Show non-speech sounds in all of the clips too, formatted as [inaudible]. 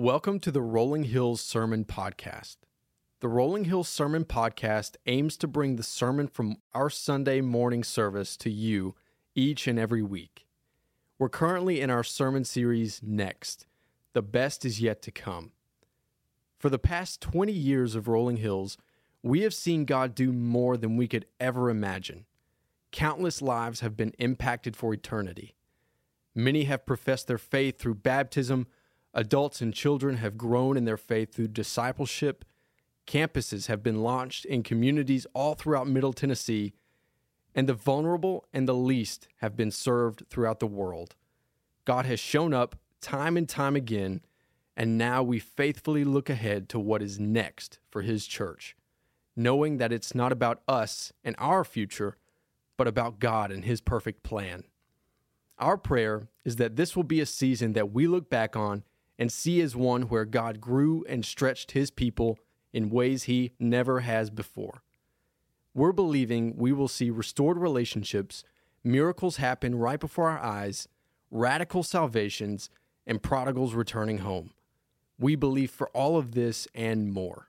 Welcome to the Rolling Hills Sermon Podcast. The Rolling Hills Sermon Podcast aims to bring the sermon from our Sunday morning service to you each and every week. We're currently in our sermon series Next The Best is Yet to Come. For the past 20 years of Rolling Hills, we have seen God do more than we could ever imagine. Countless lives have been impacted for eternity. Many have professed their faith through baptism Adults and children have grown in their faith through discipleship. Campuses have been launched in communities all throughout Middle Tennessee, and the vulnerable and the least have been served throughout the world. God has shown up time and time again, and now we faithfully look ahead to what is next for His church, knowing that it's not about us and our future, but about God and His perfect plan. Our prayer is that this will be a season that we look back on and see as one where God grew and stretched his people in ways he never has before. We're believing we will see restored relationships, miracles happen right before our eyes, radical salvations, and prodigals returning home. We believe for all of this and more.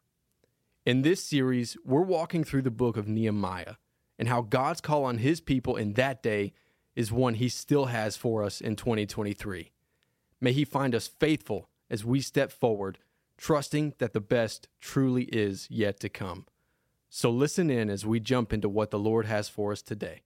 In this series, we're walking through the book of Nehemiah and how God's call on his people in that day is one he still has for us in 2023. May He find us faithful as we step forward, trusting that the best truly is yet to come. So listen in as we jump into what the Lord has for us today.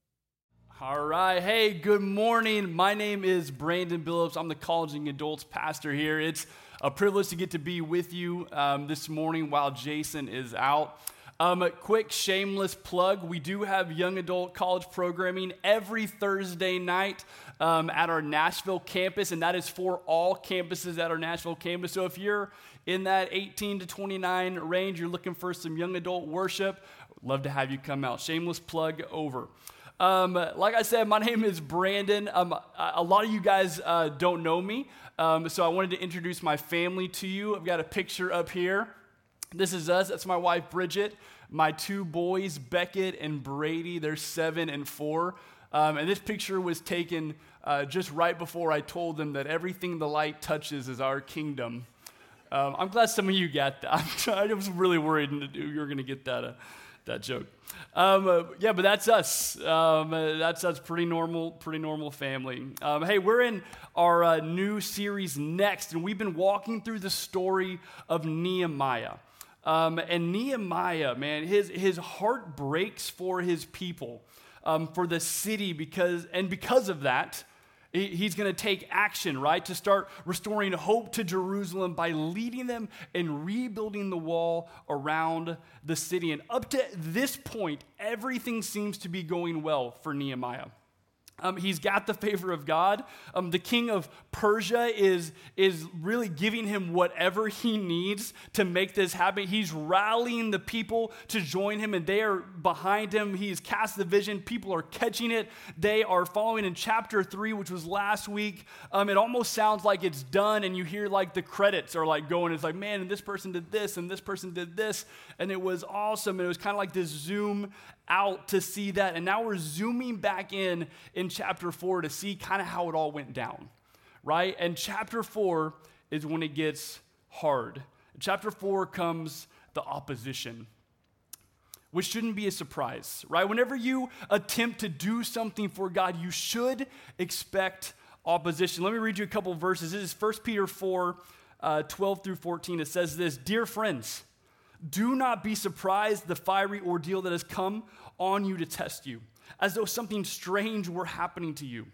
All right. Hey, good morning. My name is Brandon Billups. I'm the college and adults pastor here. It's a privilege to get to be with you um, this morning while Jason is out. Um, a quick shameless plug we do have young adult college programming every Thursday night um, at our Nashville campus, and that is for all campuses at our Nashville campus. So if you're in that 18 to 29 range, you're looking for some young adult worship, love to have you come out. Shameless plug over. Um, like I said, my [laughs] name is Brandon. Um, a lot of you guys uh, don't know me, um, so I wanted to introduce my family to you. I've got a picture up here. This is us. That's my wife, Bridget. My two boys, Beckett and Brady. They're seven and four. Um, and this picture was taken uh, just right before I told them that everything the light touches is our kingdom. Um, I'm glad some of you got that. [laughs] I was really worried you were going to get that, uh, that joke. Um, uh, yeah, but that's us. Um, uh, that's us. Pretty normal, pretty normal family. Um, hey, we're in our uh, new series next, and we've been walking through the story of Nehemiah. Um, and Nehemiah, man, his, his heart breaks for his people um, for the city because, and because of that, he's going to take action, right, to start restoring hope to Jerusalem by leading them and rebuilding the wall around the city. And up to this point, everything seems to be going well for Nehemiah. Um, he's got the favor of God. Um, the king of Persia is, is really giving him whatever he needs to make this happen. He's rallying the people to join him, and they are behind him. He's cast the vision. People are catching it. They are following in chapter three, which was last week. Um, it almost sounds like it's done, and you hear like the credits are like going. It's like, man, and this person did this, and this person did this, and it was awesome. And it was kind of like this zoom out to see that. And now we're zooming back in in chapter four to see kind of how it all went down, right? And chapter four is when it gets hard. In chapter four comes the opposition, which shouldn't be a surprise, right? Whenever you attempt to do something for God, you should expect opposition. Let me read you a couple verses. This is 1 Peter 4 uh, 12 through 14. It says this Dear friends, do not be surprised the fiery ordeal that has come on you to test you, as though something strange were happening to you.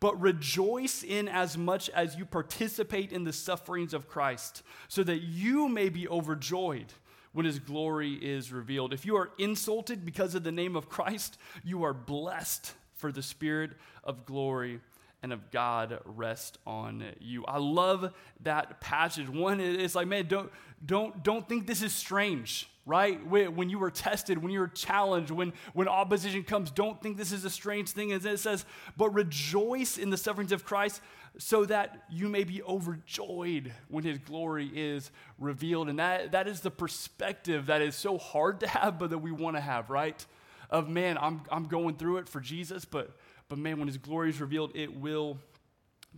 But rejoice in as much as you participate in the sufferings of Christ, so that you may be overjoyed when his glory is revealed. If you are insulted because of the name of Christ, you are blessed, for the spirit of glory and of God rest on you. I love that passage. One, it's like, man, don't, don't, don't think this is strange, right? When you were tested, when you were challenged, when, when opposition comes, don't think this is a strange thing. As it says, but rejoice in the sufferings of Christ so that you may be overjoyed when his glory is revealed. And that, that is the perspective that is so hard to have, but that we want to have, right? Of man, I'm, I'm going through it for Jesus, but but man, when his glory is revealed, it will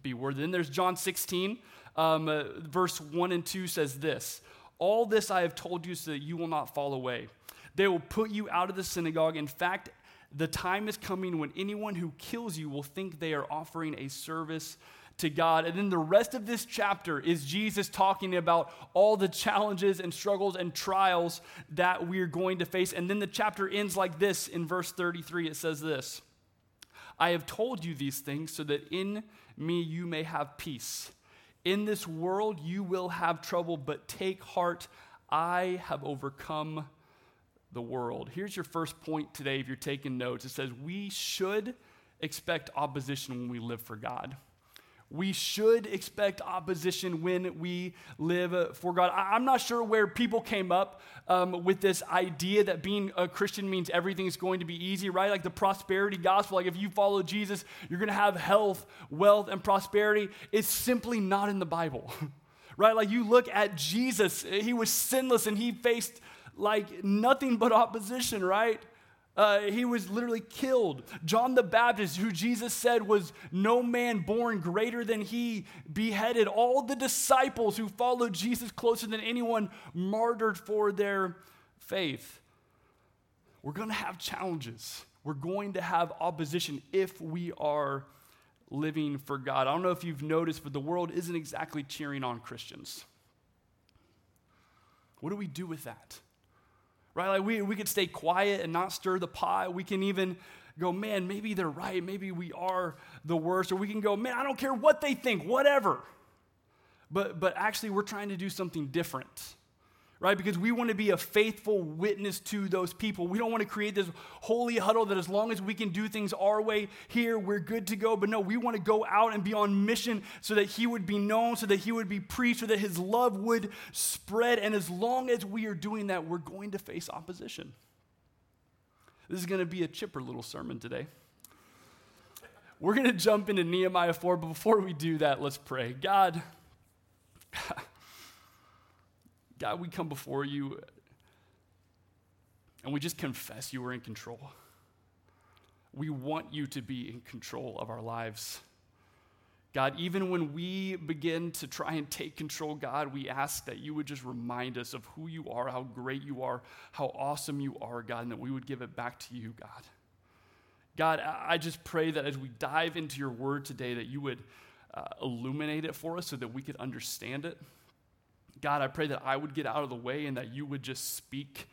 be worthy. Then there's John 16, um, uh, verse 1 and 2 says this All this I have told you so that you will not fall away. They will put you out of the synagogue. In fact, the time is coming when anyone who kills you will think they are offering a service to God. And then the rest of this chapter is Jesus talking about all the challenges and struggles and trials that we're going to face. And then the chapter ends like this in verse 33. It says this I have told you these things so that in me you may have peace. In this world you will have trouble, but take heart. I have overcome the world. Here's your first point today if you're taking notes. It says, We should expect opposition when we live for God. We should expect opposition when we live for God. I'm not sure where people came up um, with this idea that being a Christian means everything's going to be easy, right? Like the prosperity gospel, like if you follow Jesus, you're going to have health, wealth, and prosperity. It's simply not in the Bible, [laughs] right? Like you look at Jesus, he was sinless and he faced like nothing but opposition, right? Uh, he was literally killed. John the Baptist, who Jesus said was no man born greater than he, beheaded. All the disciples who followed Jesus closer than anyone, martyred for their faith. We're going to have challenges. We're going to have opposition if we are living for God. I don't know if you've noticed, but the world isn't exactly cheering on Christians. What do we do with that? Right? Like we, we could stay quiet and not stir the pot. We can even go, man, maybe they're right. Maybe we are the worst. Or we can go, man, I don't care what they think, whatever. But, but actually, we're trying to do something different right? Because we want to be a faithful witness to those people. We don't want to create this holy huddle that as long as we can do things our way here, we're good to go. But no, we want to go out and be on mission so that He would be known, so that He would be preached, so that His love would spread. And as long as we are doing that, we're going to face opposition. This is going to be a chipper little sermon today. We're going to jump into Nehemiah 4, but before we do that, let's pray. God, God, we come before you and we just confess you are in control. We want you to be in control of our lives. God, even when we begin to try and take control, God, we ask that you would just remind us of who you are, how great you are, how awesome you are, God, and that we would give it back to you, God. God, I just pray that as we dive into your word today, that you would uh, illuminate it for us so that we could understand it. God, I pray that I would get out of the way and that you would just speak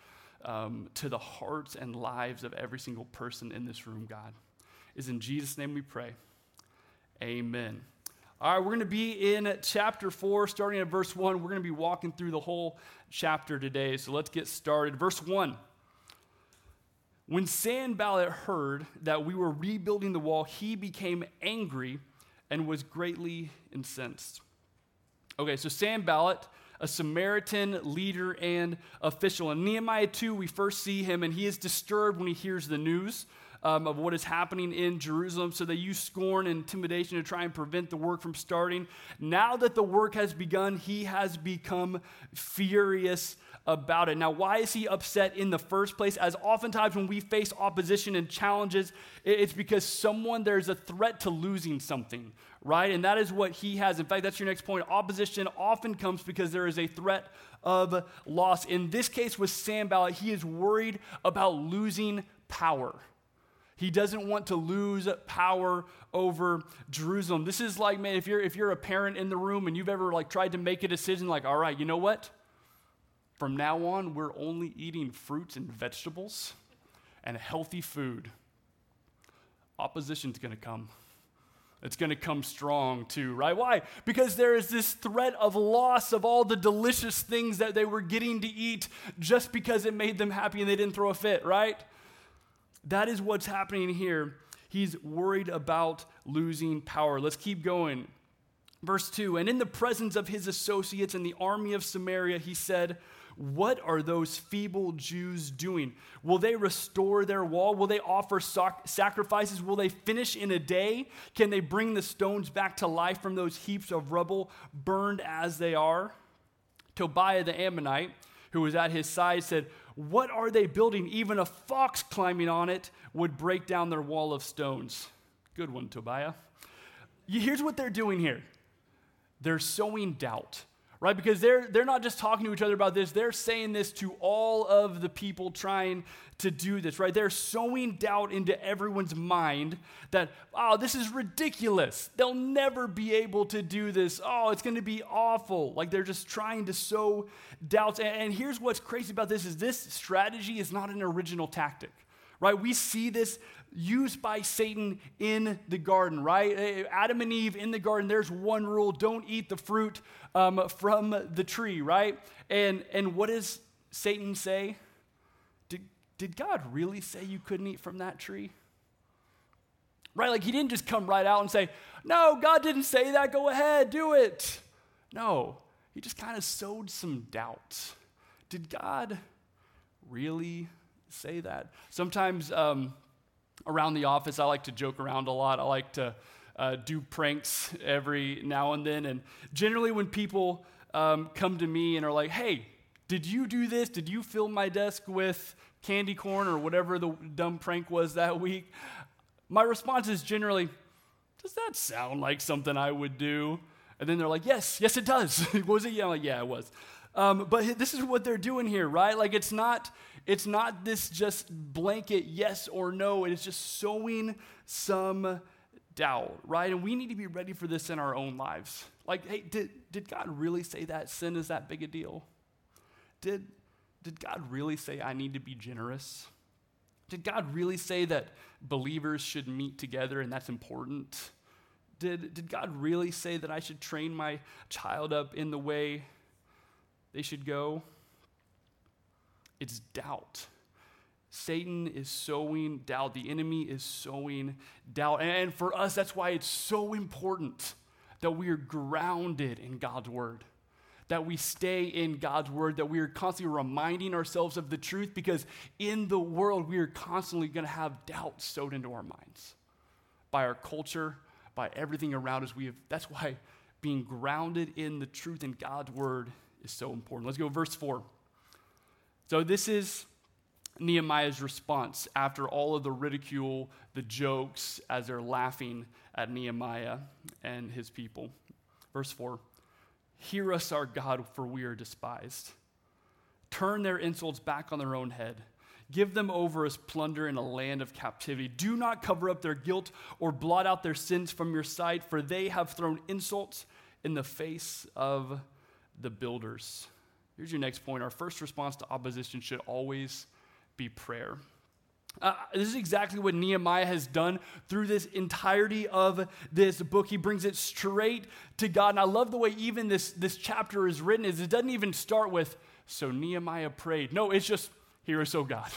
um, to the hearts and lives of every single person in this room, God. Is in Jesus' name we pray. Amen. All right, we're going to be in chapter 4, starting at verse 1. We're going to be walking through the whole chapter today. So let's get started. Verse 1. When Sanballat heard that we were rebuilding the wall, he became angry and was greatly incensed. Okay, so Sanballat a Samaritan leader and official. In Nehemiah 2, we first see him, and he is disturbed when he hears the news. Um, of what is happening in Jerusalem. So they use scorn and intimidation to try and prevent the work from starting. Now that the work has begun, he has become furious about it. Now, why is he upset in the first place? As oftentimes when we face opposition and challenges, it's because someone, there's a threat to losing something, right? And that is what he has. In fact, that's your next point. Opposition often comes because there is a threat of loss. In this case with Sanballat, he is worried about losing power. He doesn't want to lose power over Jerusalem. This is like, man, if you're if you're a parent in the room and you've ever like tried to make a decision, like, all right, you know what? From now on, we're only eating fruits and vegetables and healthy food. Opposition's to come. It's going to come strong too, right? Why? Because there is this threat of loss of all the delicious things that they were getting to eat just because it made them happy and they didn't throw a fit, right? That is what's happening here. He's worried about losing power. Let's keep going. Verse 2 And in the presence of his associates in the army of Samaria, he said, what are those feeble Jews doing? Will they restore their wall? Will they offer sac- sacrifices? Will they finish in a day? Can they bring the stones back to life from those heaps of rubble burned as they are? Tobiah the Ammonite, who was at his side, said, What are they building? Even a fox climbing on it would break down their wall of stones. Good one, Tobiah. here's what they're doing here they're sowing doubt right? Because they're, they're not just talking to each other about this, they're saying this to all of the people trying to do this, right? They're sowing doubt into everyone's mind that, oh, this is ridiculous. They'll never be able to do this. Oh, it's going to be awful. Like they're just trying to sow doubts. And, and here's what's crazy about this is this strategy is not an original tactic right? We see this used by Satan in the garden, right? Eh, Adam and Eve in the garden, there's one rule don't eat the fruit um, from the tree, right? And, and what does Satan say? Did, did God really say you couldn't eat from that tree? Right? Like he didn't just come right out and say, No, God didn't say that. Go ahead, do it. No, he just kind of sowed some doubt. Did God really say that? Sometimes um, around the office, I like to joke around a lot. I like to uh, do pranks every now and then. And generally, when people um, come to me and are like, hey, did you do this? Did you fill my desk with candy corn or whatever the dumb prank was that week? My response is generally, does that sound like something I would do? And then they're like, yes, yes, it does. [laughs] was it? Yeah, like, yeah, it was. Um, but this is what they're doing here, right? Like, it's not, it's not this just blanket yes or no. It is just sowing some doubt, right? And we need to be ready for this in our own lives. Like, hey, did, did God really say that sin is that big a deal? Did, did God really say I need to be generous? Did God really say that believers should meet together and that's important? Did, did God really say that I should train my child up in the way they should go? It's doubt. Satan is sowing doubt. The enemy is sowing doubt. And for us, that's why it's so important that we are grounded in God's word, that we stay in God's word, that we are constantly reminding ourselves of the truth because in the world, we are constantly going to have doubt sowed into our minds by our culture, by everything around us. We have, that's why being grounded in the truth in God's word is so important. Let's go, verse 4. So, this is Nehemiah's response after all of the ridicule, the jokes, as they're laughing at Nehemiah and his people. Verse 4 Hear us, our God, for we are despised. Turn their insults back on their own head. Give them over as plunder in a land of captivity. Do not cover up their guilt or blot out their sins from your sight, for they have thrown insults in the face of the builders. Here's your next point. Our first response to opposition should always be prayer. Uh, this is exactly what Nehemiah has done through this entirety of this book. He brings it straight to God. And I love the way even this, this chapter is written is it doesn't even start with, so Nehemiah prayed. No, it's just, here is so God.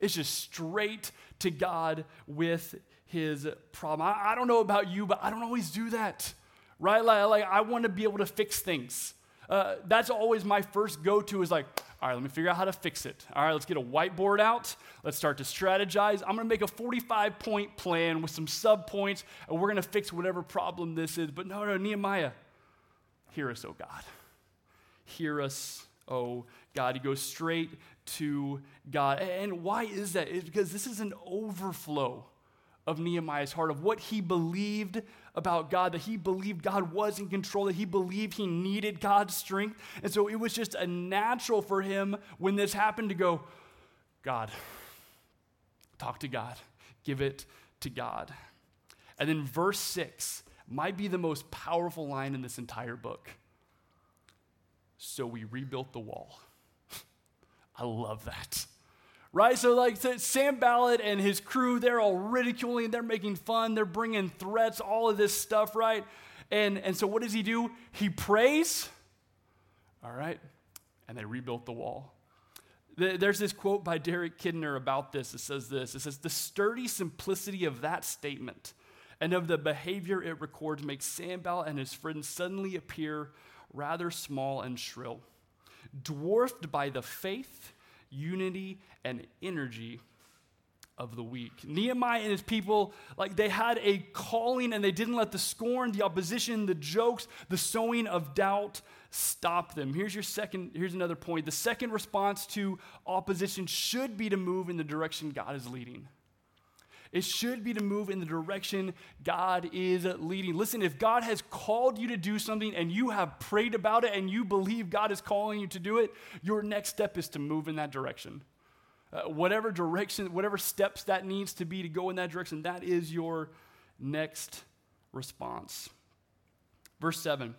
It's just straight to God with his problem. I, I don't know about you, but I don't always do that, right? Like, like I want to be able to fix things. Uh, that's always my first go to is like, all right, let me figure out how to fix it. All right, let's get a whiteboard out. Let's start to strategize. I'm going to make a 45 point plan with some sub points, and we're going to fix whatever problem this is. But no, no, Nehemiah, hear us, oh God. Hear us, oh God. He goes straight to God. And why is that? It's because this is an overflow of Nehemiah's heart, of what he believed about God, that he believed God was in control, that he believed he needed God's strength. And so it was just a natural for him when this happened to go, God, talk to God, give it to God. And then verse six might be the most powerful line in this entire book. So we rebuilt the wall. [laughs] I love that right? So, like, Sanballat and his crew, they're all ridiculing, they're making fun, they're bringing threats, all of this stuff, right? And, and so, what does he do? He prays, all right? And they rebuilt the wall. There's this quote by Derek Kidner about this. It says this It says, The sturdy simplicity of that statement and of the behavior it records makes Sanballat and his friends suddenly appear rather small and shrill, dwarfed by the faith unity and energy of the weak. Nehemiah and his people, like they had a calling and they didn't let the scorn, the opposition, the jokes, the sowing of doubt stop them. Here's your second, here's another point. The second response to opposition should be to move in the direction God is leading. It should be to move in the direction God is leading. Listen, if God has called you to do something and you have prayed about it and you believe God is calling you to do it, your next step is to move in that direction. Uh, whatever direction, whatever steps that needs to be to go in that direction, that is your next response. Verse 7.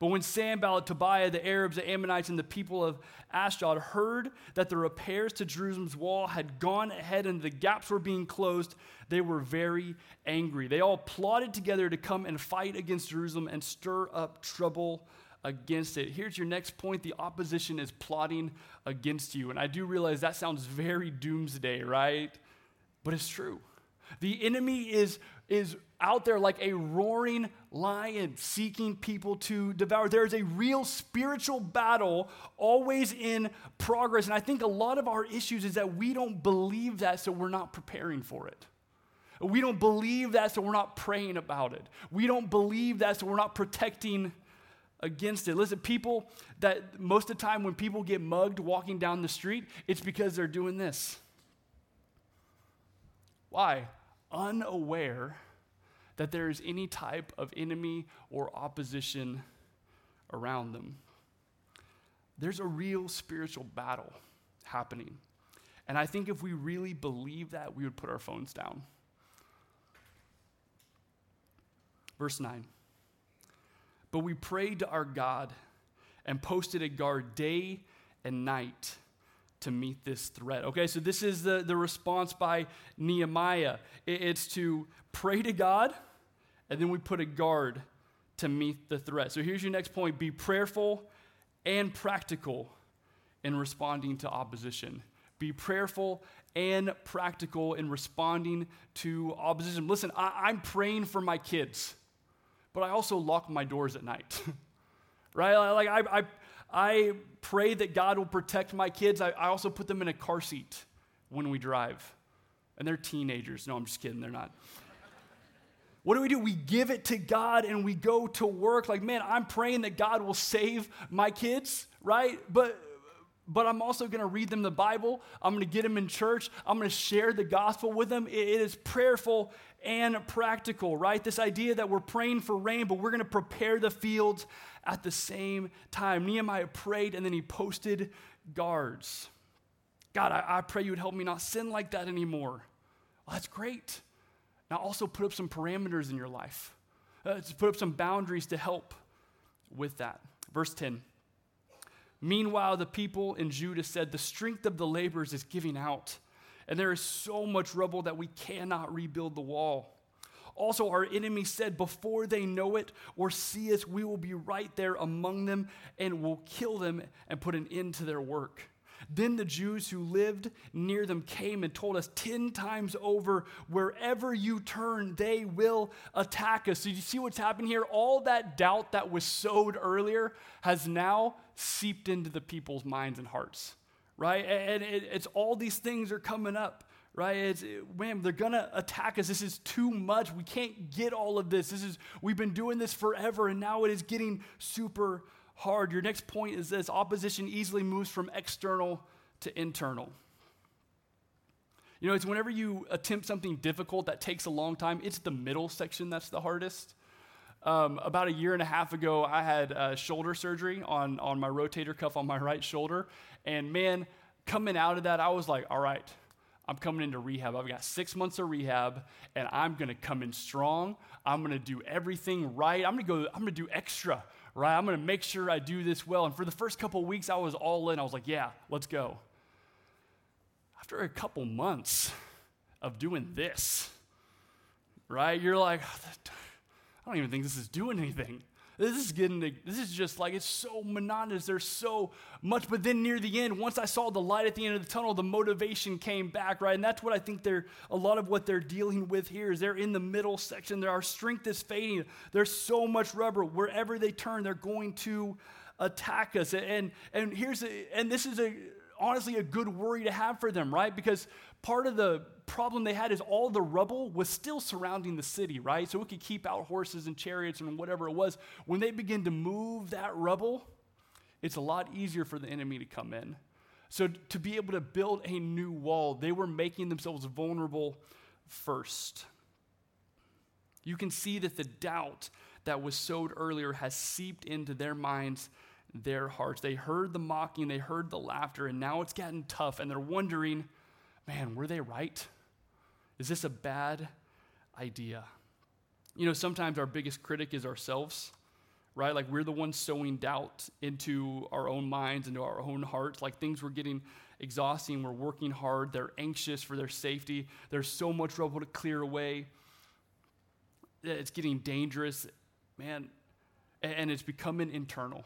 But when Sanballat, Tobiah, the Arabs, the Ammonites, and the people of Ashdod heard that the repairs to Jerusalem's wall had gone ahead and the gaps were being closed, they were very angry. They all plotted together to come and fight against Jerusalem and stir up trouble against it. Here's your next point the opposition is plotting against you. And I do realize that sounds very doomsday, right? But it's true. The enemy is, is out there like a roaring lion seeking people to devour. There is a real spiritual battle always in progress. And I think a lot of our issues is that we don't believe that, so we're not preparing for it. We don't believe that, so we're not praying about it. We don't believe that, so we're not protecting against it. Listen, people that most of the time when people get mugged walking down the street, it's because they're doing this. Why? Unaware that there is any type of enemy or opposition around them. There's a real spiritual battle happening. And I think if we really believe that, we would put our phones down. Verse 9. But we prayed to our God and posted a guard day and night to meet this threat. Okay, so this is the, the response by Nehemiah. It's to pray to God and then we put a guard to meet the threat. So here's your next point be prayerful and practical in responding to opposition. Be prayerful and practical in responding to opposition. Listen, I, am praying for my kids, but I also lock my doors at night. [laughs] right? Like I, I, I pray that God will protect my kids. I, I also put them in a car seat when we drive. And they're teenagers. No, I'm just kidding. They're not. What do we do? We give it to God and we go to work. Like, man, I'm praying that God will save my kids, right? But but I'm also going to read them the Bible. I'm going to get them in church. I'm going to share the gospel with them. It is prayerful and practical, right? This idea that we're praying for rain, but we're going to prepare the fields at the same time. Nehemiah prayed and then he posted guards. God, I, I pray you would help me not sin like that anymore. Well, that's great. Now, also put up some parameters in your life, uh, to put up some boundaries to help with that. Verse 10. Meanwhile, the people in Judah said, The strength of the laborers is giving out, and there is so much rubble that we cannot rebuild the wall. Also, our enemy said, Before they know it or see us, we will be right there among them and will kill them and put an end to their work. Then the Jews who lived near them came and told us 10 times over, wherever you turn, they will attack us. So you see what's happening here? All that doubt that was sowed earlier has now seeped into the people's minds and hearts, right? And it's all these things are coming up right? It's, man, they're gonna attack us. This is too much. We can't get all of this. This is we've been doing this forever, and now it is getting super hard. Your next point is this opposition easily moves from external to internal. You know, it's whenever you attempt something difficult that takes a long time, it's the middle section that's the hardest. Um, about a year and a half ago, I had uh, shoulder surgery on, on my rotator cuff on my [laughs] right shoulder. And man, coming out of that, I was like, all right, I'm coming into rehab. I've got six months of rehab, and I'm going to come in strong. I'm going to do everything right. I'm going to go, I'm going to do extra right? I'm going to make sure I do this well. And for the first couple weeks, I was all in. I was like, yeah, let's go. After a couple months of doing this, right, you're like, oh, I don't even think this is doing anything. This is getting, this is just like, it's so monotonous. There's so much. But then near the end, once I saw the light at the end of the tunnel, the motivation came back, right? And that's what I think they're, a lot of what they're dealing with here is they're in the middle section. Our strength is fading. There's so much rubber. Wherever they turn, they're going to attack us. And, and here's, a, and this is a, honestly a good worry to have for them, right? Because part of the problem they had is all the rubble was still surrounding the city, right? So it could keep out horses and chariots and whatever it was. When they begin to move that rubble, it's a lot easier for the enemy to come in. So to be able to build a new wall, they were making themselves vulnerable first. You can see that the doubt that was sowed earlier has seeped into their minds, their hearts. They heard the mocking, they heard the laughter, and now it's gotten tough, and they're wondering, man, were they right? Is this a bad idea? You know, sometimes our biggest critic is ourselves, right? Like we're the ones sowing doubt into our own minds, into our own hearts. Like things were getting exhausting, we're working hard, they're anxious for their safety, there's so much rubble to clear away. It's getting dangerous, man, and it's becoming internal.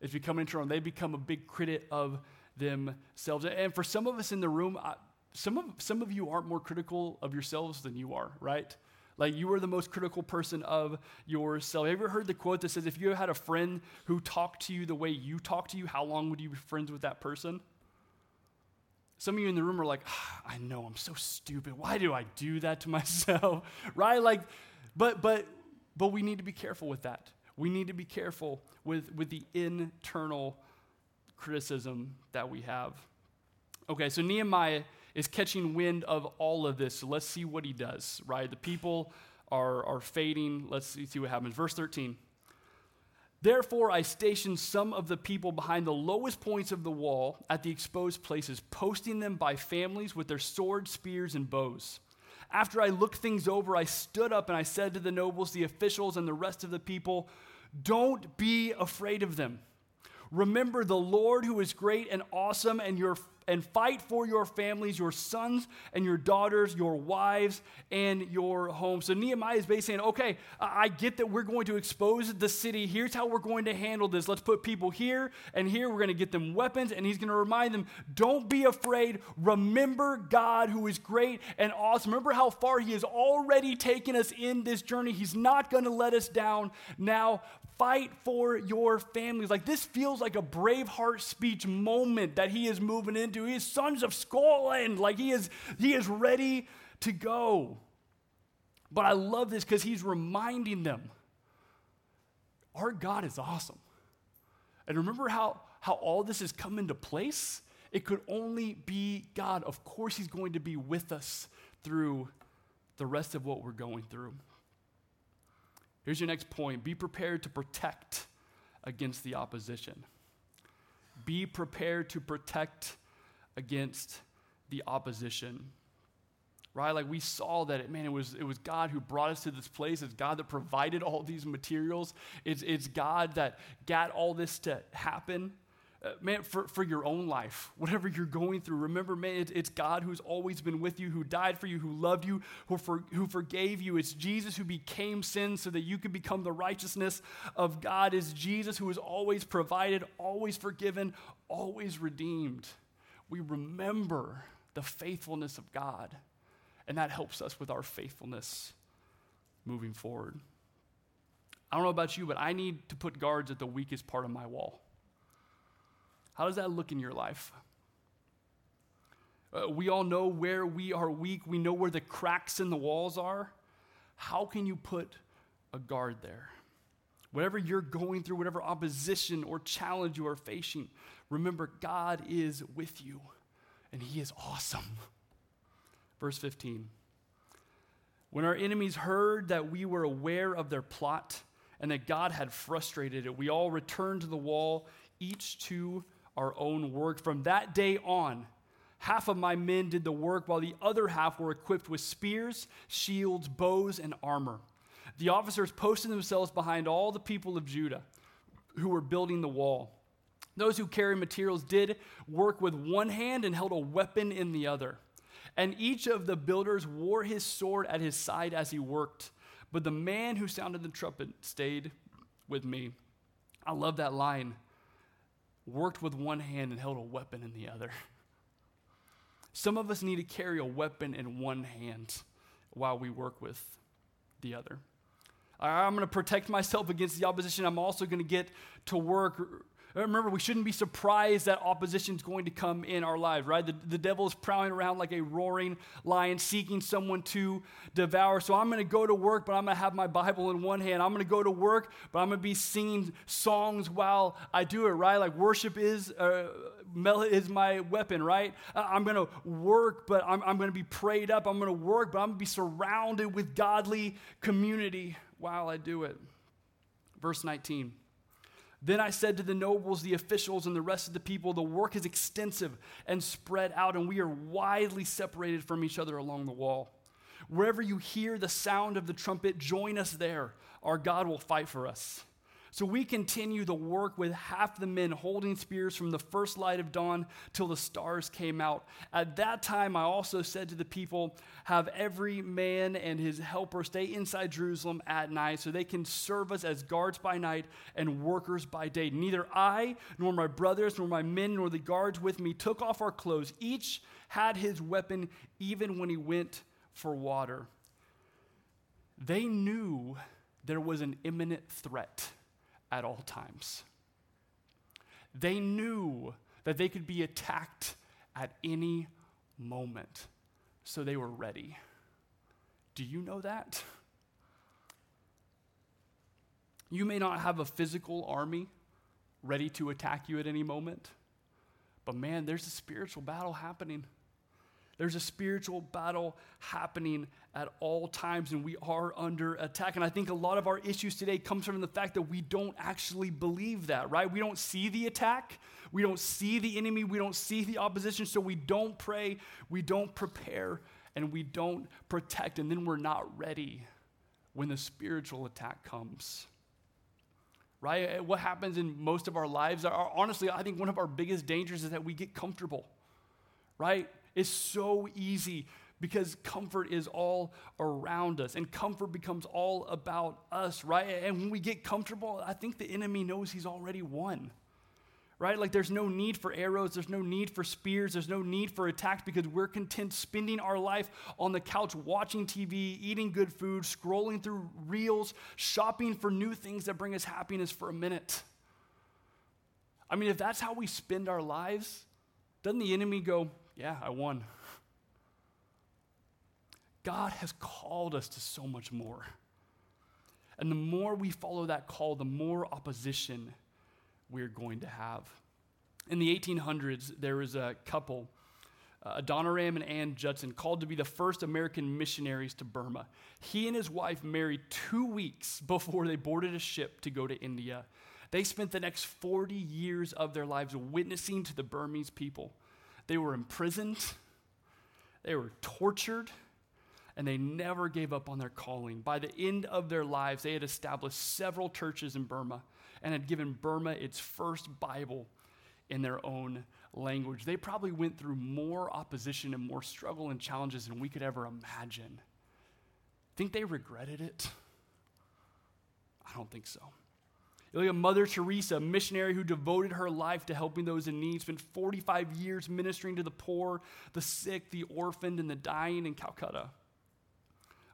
It's becoming internal. They become a big critic of themselves. And for some of us in the room, some of, some of you aren't more critical of yourselves than you are, right? Like you are the most critical person of yourself. Have you ever heard the quote that says, if you had a friend who talked to you the way you talk to you, how long would you be friends with that person? Some of you in the room are like, ah, I know, I'm so stupid. Why do I do that to [laughs] myself? right? Like, but but but we need to be careful with that. We need to be careful with, with the internal criticism that we have. Okay, so Nehemiah is catching wind of all of this. So let's see what he does, right? The people are, are fading. Let's see, see what happens. Verse 13. Therefore, I stationed some of the people behind the lowest points of the wall at the exposed places, posting them by families with their swords, spears, and bows. After I looked things over, I stood up and I said to the nobles, the officials, and the rest of the people, Don't be afraid of them. Remember the Lord who is great and awesome, and your and fight for your families, your sons and your daughters, your wives, and your home. So Nehemiah is basically saying, okay, I get that we're going to expose the city. Here's how we're going to handle this. Let's put people here and here. We're going to get them weapons, and he's going to remind them, don't be afraid. Remember God who is great and awesome. Remember how far he has already taken us in this journey. He's not going to let us down. Now, fight for your families. Like this feels like a Braveheart speech moment that he is moving into. He is sons of Scotland. Like he is, he is ready to go. But I love this because he's reminding them our God is awesome. And remember how, how all this has come into place? It could only be God. Of course, he's going to be with us through the rest of what we're going through. Here's your next point be prepared to protect against the opposition. Be prepared to protect against the opposition. Right? Like we saw that it, man, it was, it was God who brought us to this place. It's God that provided all these materials. It's, it's God that got all this to happen. Uh, man, for, for your own life, whatever you're going through, remember, man, it, it's God who's always been with you, who died for you, who loved you, who, for, who forgave you. It's Jesus who became sin so that you could become the righteousness of God. It's Jesus who has always provided, always forgiven, always redeemed. We remember the faithfulness of God, and that helps us with our faithfulness moving forward. I don't know about you, but I need to put guards at the weakest part of my wall. How does that look in your life? Uh, we all know where we are weak, we know where the cracks in the walls are. How can you put a guard there? Whatever you're going through, whatever opposition or challenge you are facing, remember God is with you and He is awesome. Verse 15. When our enemies heard that we were aware of their plot and that God had frustrated it, we all returned to the wall, each to our own work. From that day on, half of my men did the work, while the other half were equipped with spears, shields, bows, and armor. The officers posted themselves behind all the people of Judah who were building the wall. Those who carried materials did work with one hand and held a weapon in the other. And each of the builders wore his sword at his side as he worked. But the man who sounded the trumpet stayed with me. I love that line worked with one hand and held a weapon in the other. Some of us need to carry a weapon in one hand while we work with the other. I'm going to protect myself against the opposition. I'm also going to get to work Remember, we shouldn't be surprised that opposition is going to come in our lives, right? The, the devil is prowling around like a roaring lion, seeking someone to devour. So I'm going to go to work, but I'm going to have my Bible in one hand. I'm going to go to work, but I'm going to be singing songs while I do it, right? Like worship is, uh, is my weapon, right? I'm going to work, but I'm, I'm going to be prayed up. I'm going to work, but I'm going to be surrounded with godly community while I do it. Verse 19. Then I said to the nobles, the officials, and the rest of the people, The work is extensive and spread out, and we are widely separated from each other along the wall. Wherever you hear the sound of the trumpet, join us there. Our God will fight for us. So we continue the work with half the men holding spears from the first light of dawn till the stars came out. At that time, I also said to the people, Have every man and his helper stay inside Jerusalem at night so they can serve us as guards by night and workers by day. Neither I, nor my brothers, nor my men, nor the guards with me took off our clothes. Each had his weapon, even when he went for water. They knew there was an imminent threat at all times. They knew that they could be attacked at any moment, so they were ready. Do you know that? You may not have a physical army ready to attack you at any moment, but man, there's a spiritual battle happening. There's a spiritual battle happening at all times, and we are under attack. And I think a lot of our issues today comes from the fact that we don't actually believe that, right? We don't see the attack, we don't see the enemy, we don't see the opposition, so we don't pray, we don't prepare, and we don't protect, and then we're not ready when the spiritual attack comes. Right? Eh, what happens in most of our lives, are, honestly, I think one of our biggest dangers is that we get comfortable, right? Is so easy because comfort is all around us and comfort becomes all about us, right? And when we get comfortable, I think the enemy knows he's already won. Right? Like there's no need for arrows, there's no need for spears, there's no need for attacks because we're content spending our life on the couch watching TV, eating good food, scrolling through reels, shopping for new things that bring us happiness for a minute. I mean, if that's how we spend our lives, doesn't the enemy go, yeah, I won. God has called us to so much more. And the more we follow that call, the more opposition we're going to have. In the 1800s, there was a couple, uh, Adoniram and Ann Judson, called to be the first American missionaries to Burma. He and his wife married two weeks before they boarded a ship to go to India. They spent the next 40 years of their lives witnessing to the Burmese people. They were imprisoned, they were tortured, and they never gave up on their calling. By the end of their lives, they had established several churches in Burma and had given Burma its first Bible in their own language. They probably went through more opposition and more struggle and challenges than we could ever imagine. Think they regretted it? I don't think so. Look at Mother Teresa, a missionary who devoted her life to helping those in need, spent 45 years ministering to the poor, the sick, the orphaned, and the dying in Calcutta.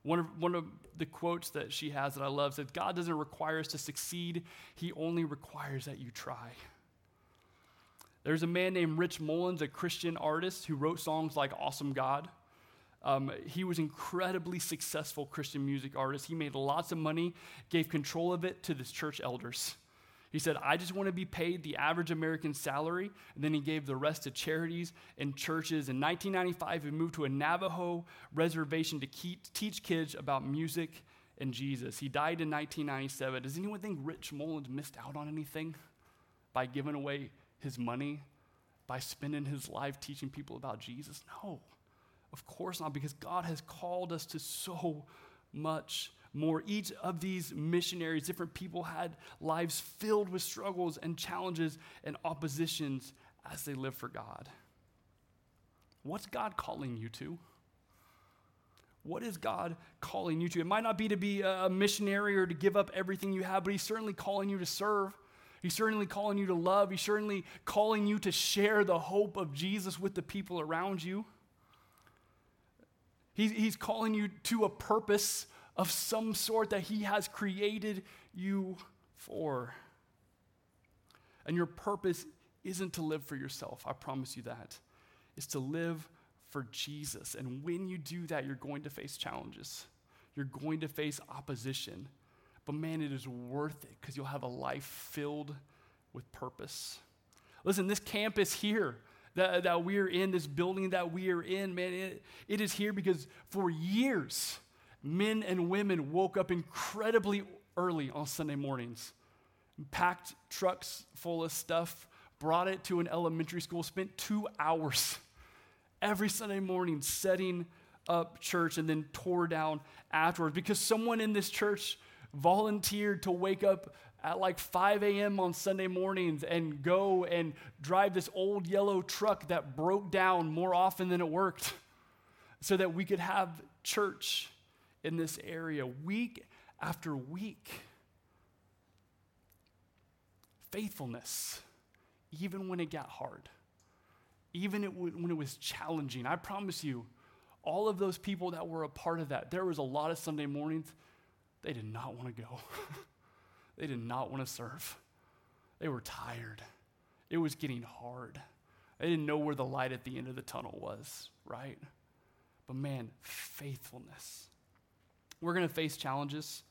One of, one of the quotes that she has that I love says, God doesn't require us to succeed, He only requires that you try. There's a man named Rich Mullins, a Christian artist, who wrote songs like Awesome God. Um, he was incredibly successful Christian music artist. He made lots of money, gave control of it to the church elders. He said, I just want to be paid the average American salary. And then he gave the rest to charities and churches. In 1995, he moved to a Navajo reservation to teach kids about music and Jesus. He died in 1997. Does anyone think Rich Mullins missed out on anything by giving away his money, by spending his life teaching people about Jesus? No. Of course not, because God has called us to so much more. Each of these missionaries, different people, had lives filled with struggles and challenges and oppositions as they lived for God. What's God calling you to? What is God calling you to? It might not be to be a missionary or to give up everything you have, but He's certainly calling you to serve. He's certainly calling you to love. He's certainly calling you to share the hope of Jesus with the people around you. He's, he's calling you to a purpose of some sort that He has created you for. And your purpose isn't to live for yourself. I promise you that. It's to live for Jesus. And when you do that, you're going to face challenges, you're going to face opposition. But man, it is worth it because you'll have a life filled with purpose. Listen, this campus here that, that we're in, this building that we are in, man, it, it is here because for years, men and women woke up incredibly early on Sunday mornings, packed trucks full of stuff, brought it to an elementary school, spent two hours every Sunday morning setting up church and then tore down afterwards because someone in this church volunteered to wake up at like 5 a.m. on Sunday mornings and go and drive this old yellow truck that broke down more often than it worked [laughs] so that we could have church in this area week after week. Faithfulness, even when it got hard, even when it was challenging. I promise you, all of those people that were a part of that, there was a lot of Sunday mornings, they did not want to go. [laughs] they did not want to serve. They were tired. It was getting hard. They didn't know where the light at the end of the tunnel was, right? But man, faithfulness. We're going to face challenges.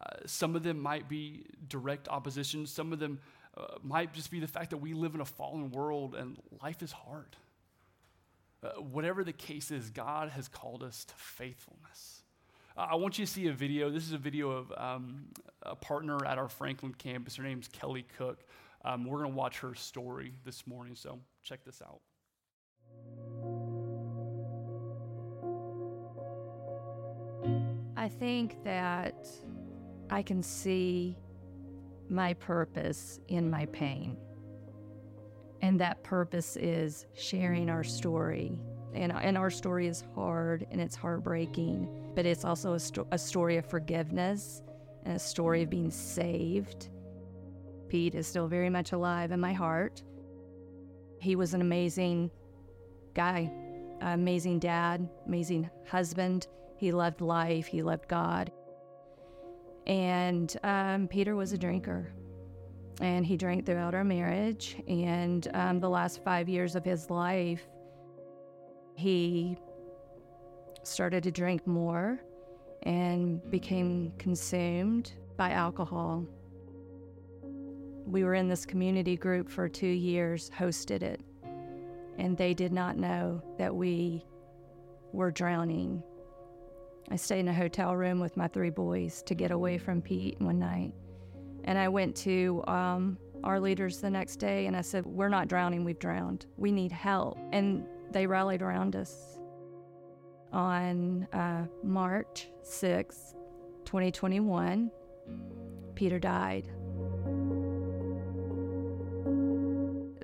Uh, some of them might be direct opposition, some of them uh, might just be the fact that we live in a fallen world and life is hard. Uh, whatever the case is, God has called us to faithfulness. Uh, I want you to see a video. This is a video of um, a partner at our Franklin campus. Her name's Kelly Cook. Um, we're going to watch her story this morning, so check this out. I think that I can see my purpose in my pain. And that purpose is sharing our story. And, and our story is hard and it's heartbreaking, but it's also a, sto- a story of forgiveness and a story of being saved. Pete is still very much alive in my heart. He was an amazing guy, amazing dad, amazing husband. He loved life, he loved God. And um, Peter was a drinker. And he drank throughout our marriage. And um, the last five years of his life, he started to drink more and became consumed by alcohol. We were in this community group for two years, hosted it, and they did not know that we were drowning I stayed in a hotel room with my three boys to get away from Pete one night. And I went to um, our leaders the next day and I said, We're not drowning, we've drowned. We need help. And they rallied around us. On uh, March 6, 2021, Peter died.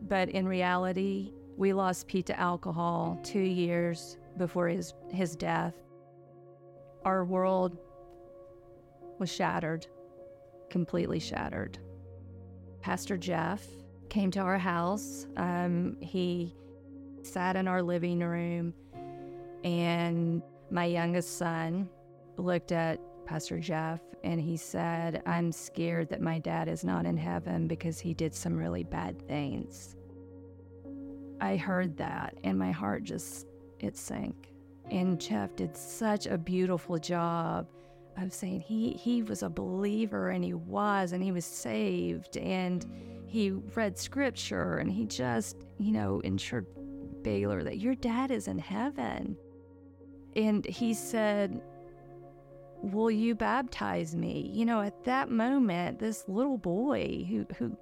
But in reality, we lost Pete to alcohol two years before his, his death our world was shattered, completely shattered. Pastor Jeff came to our house. Um, he sat in our living room, and my youngest son looked at Pastor Jeff and he said, I'm scared that my dad is not in heaven because he did some really bad things. I heard that and my heart just, it sank. And Jeff did such a beautiful job of saying he, he was a believer and he was, and he was saved, and he read scripture, and he just, you know, ensured Baylor that your dad is in heaven. And he said, Will you baptize me? You know, at that moment, this little boy who, who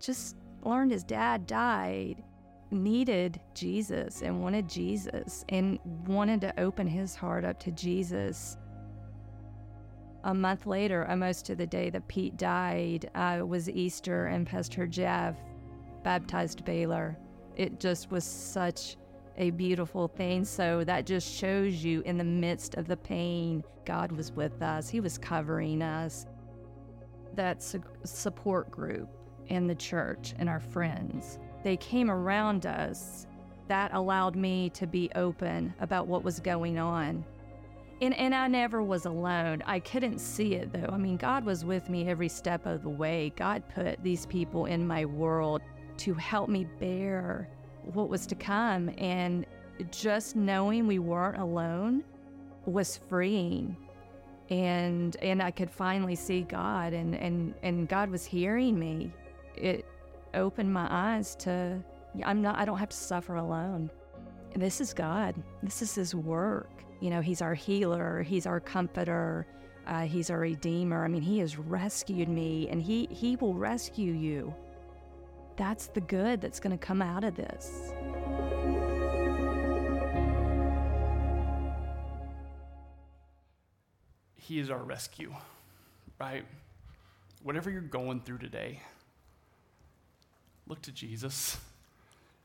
just learned his dad died needed Jesus and wanted Jesus and wanted to open his heart up to Jesus. A month later, almost to the day that Pete died, uh, was Easter, and Pastor Jeff baptized Baylor. It just was such a beautiful thing. So that just shows you in the midst of the pain, God was with us, He was covering us. That su- support group and the church and our friends they came around us, that allowed me to be open about what was going on. And, and I never was alone. I couldn't see it though. I mean, God was with me every step of the way. God put these people in my world to help me bear what was to come. And just knowing we weren't alone was freeing. And and I could finally see God and, and, and God was hearing me. It opened my eyes to I'm not I don't have to suffer alone. This is God. This is his work. You know, he's our healer, he's our comforter, uh, he's our redeemer. I mean, he has rescued me and he he will rescue you. That's the good that's going to come out of this. He is our rescue, right? Whatever you're going through today, look to Jesus.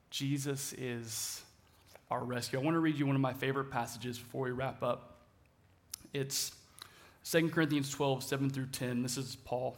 Jesus is our rescue. I want to read you one of my favorite passages before we wrap up. It's 2 Corinthians 12, 7 through 10. This is Paul.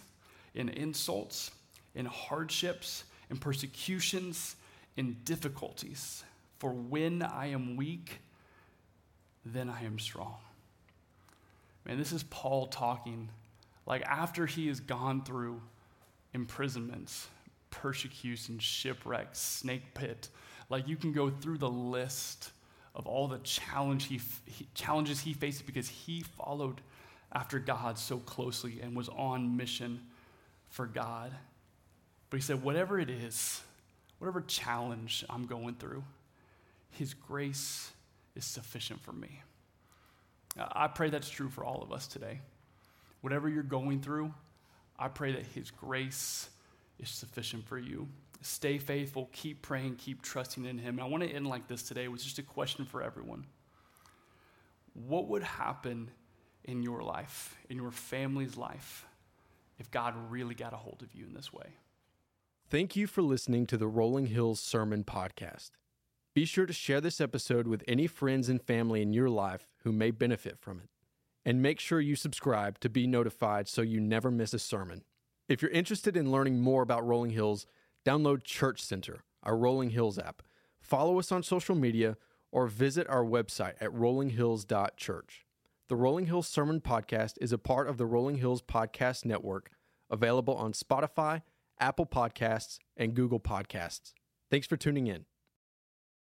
in insults, in hardships, in persecutions, in difficulties. For when I am weak, then I am strong. Man, this is Paul talking. Like after he has gone through imprisonments, persecution, shipwrecks, snake pit, like you can go through the list of all the challenge he, he, challenges he faced because he followed after God so closely and was on mission for God. But he said, whatever it is, whatever challenge I'm going through, his grace is sufficient for me. I pray that's true for all of us today. Whatever you're going through, I pray that His grace is sufficient for you. Stay faithful, keep praying, keep trusting in Him. And I want to end like this today with just a question for everyone. What would happen in your life, in your family's life, if God really got a hold of you in this way? Thank you for listening to the Rolling Hills Sermon Podcast. Be sure to share this episode with any friends and family in your life who may benefit from it. And make sure you subscribe to be notified so you never miss a sermon. If you're interested in learning more about Rolling Hills, download Church Center, our Rolling Hills app. Follow us on social media or visit our website at rollinghills.church. The Rolling Hills Sermon Podcast is a part of the Rolling Hills Podcast Network, available on Spotify, Apple Podcasts, and Google Podcasts. Thanks for tuning in.